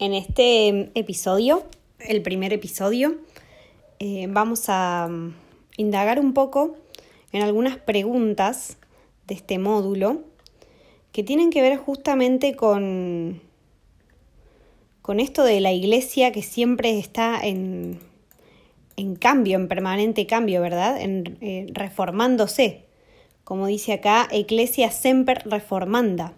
En este episodio, el primer episodio, eh, vamos a mm, indagar un poco en algunas preguntas de este módulo que tienen que ver justamente con, con esto de la iglesia que siempre está en, en cambio, en permanente cambio, ¿verdad? En, eh, reformándose. Como dice acá, Ecclesia semper reformanda.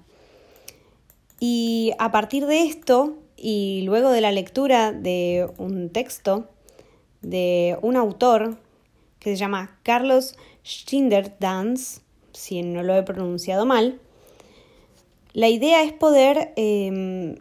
Y a partir de esto, y luego de la lectura de un texto de un autor que se llama Carlos Schinderdans, si no lo he pronunciado mal, la idea es poder em,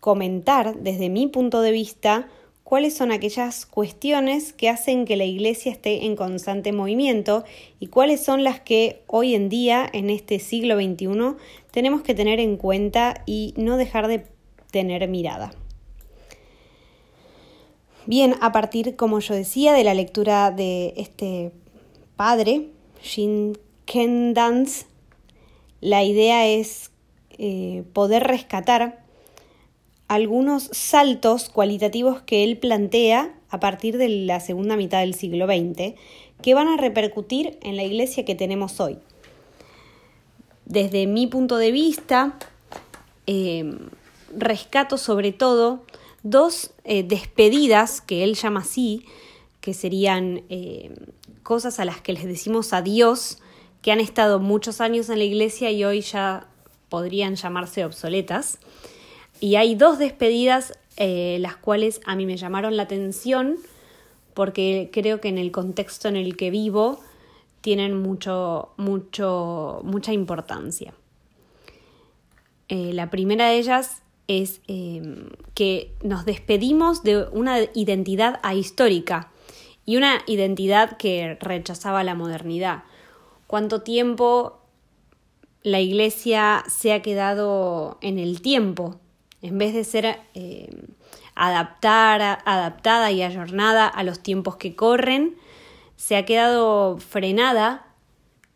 comentar desde mi punto de vista cuáles son aquellas cuestiones que hacen que la Iglesia esté en constante movimiento y cuáles son las que hoy en día, en este siglo XXI, tenemos que tener en cuenta y no dejar de tener mirada. Bien, a partir, como yo decía, de la lectura de este padre, Shin Kendans, la idea es eh, poder rescatar algunos saltos cualitativos que él plantea a partir de la segunda mitad del siglo XX, que van a repercutir en la iglesia que tenemos hoy. Desde mi punto de vista, eh, rescato sobre todo dos eh, despedidas, que él llama así, que serían eh, cosas a las que les decimos adiós, que han estado muchos años en la iglesia y hoy ya podrían llamarse obsoletas. Y hay dos despedidas eh, las cuales a mí me llamaron la atención porque creo que en el contexto en el que vivo tienen mucho, mucho, mucha importancia. La primera de ellas es em, que nos despedimos de una identidad ahistórica y una identidad que rechazaba la modernidad. ¿Cuánto tiempo la iglesia se ha quedado en el tiempo? en vez de ser eh, adaptada y ayornada a los tiempos que corren, se ha quedado frenada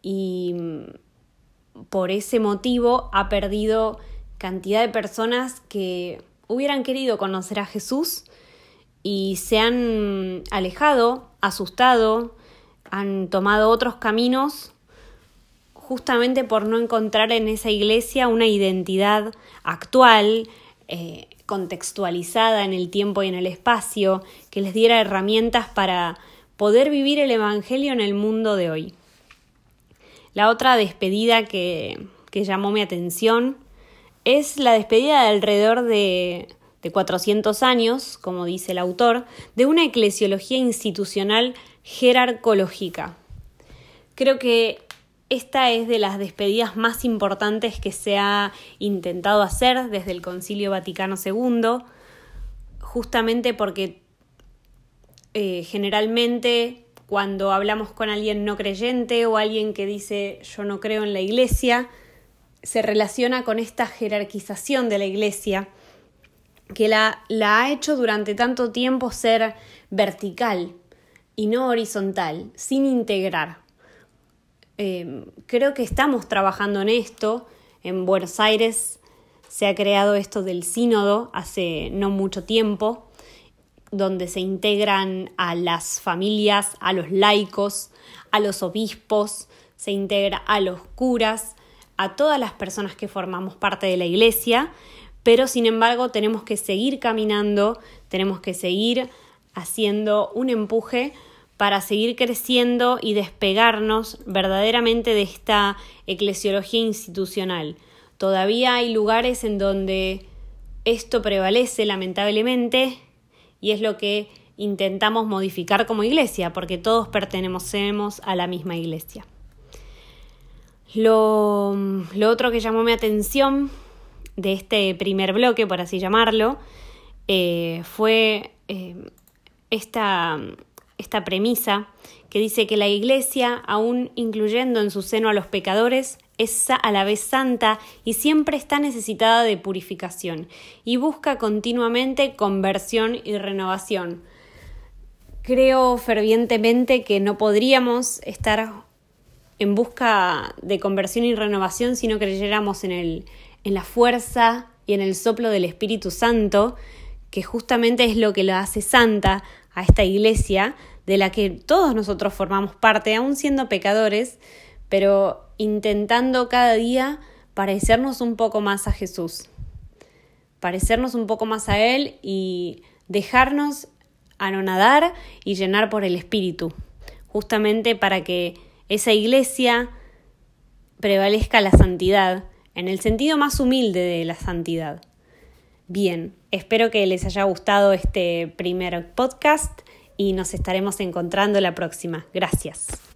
y mm, por ese motivo ha perdido cantidad de personas que hubieran querido conocer a Jesús y se han alejado, asustado, han tomado otros caminos justamente por no encontrar en esa iglesia una identidad actual, eh, contextualizada en el tiempo y en el espacio, que les diera herramientas para poder vivir el Evangelio en el mundo de hoy. La otra despedida que, que llamó mi atención es la despedida de alrededor de, de 400 años, como dice el autor, de una eclesiología institucional jerarcológica. Creo que esta es de las despedidas más importantes que se ha intentado hacer desde el Concilio Vaticano II, justamente porque eh, generalmente cuando hablamos con alguien no creyente o alguien que dice yo no creo en la iglesia, se relaciona con esta jerarquización de la iglesia que la, ha hecho durante tanto tiempo ser vertical y no horizontal, sin integrar. Em, creo que estamos trabajando en esto. En Buenos Aires se ha creado esto del sínodo hace no mucho tiempo, donde se integran a las familias, a los laicos, a los obispos, se integra a los curas, a todas las personas que formamos parte de la iglesia, pero sin embargo tenemos que seguir caminando, tenemos que seguir haciendo un empuje para seguir creciendo y despegarnos verdaderamente de esta eclesiología institucional. Todavía hay lugares en donde esto prevalece lamentablemente y es lo que intentamos modificar como iglesia, porque todos pertenecemos a la misma iglesia. Lo, otro que llamó mi atención de este primer bloque, por así llamarlo, eh, fue eh, esta esta premisa que dice que la Iglesia, aun incluyendo en su seno a los pecadores, es a la vez santa y siempre está necesitada de purificación y busca continuamente conversión y renovación. Creo fervientemente que no podríamos estar en busca de conversión y renovación si no creyéramos en, el, en la fuerza y en el soplo del Espíritu Santo, que justamente es lo que lo hace santa a esta iglesia, de la que todos nosotros formamos parte, aún siendo pecadores, pero intentando cada día parecernos un poco más a Jesús, parecernos un poco más a Él y dejarnos anonadar y llenar por el Espíritu, justamente para que esa iglesia prevalezca la santidad, en el sentido más humilde de la santidad. Bien, espero que les haya gustado este primer podcast y nos estaremos encontrando la próxima. Gracias.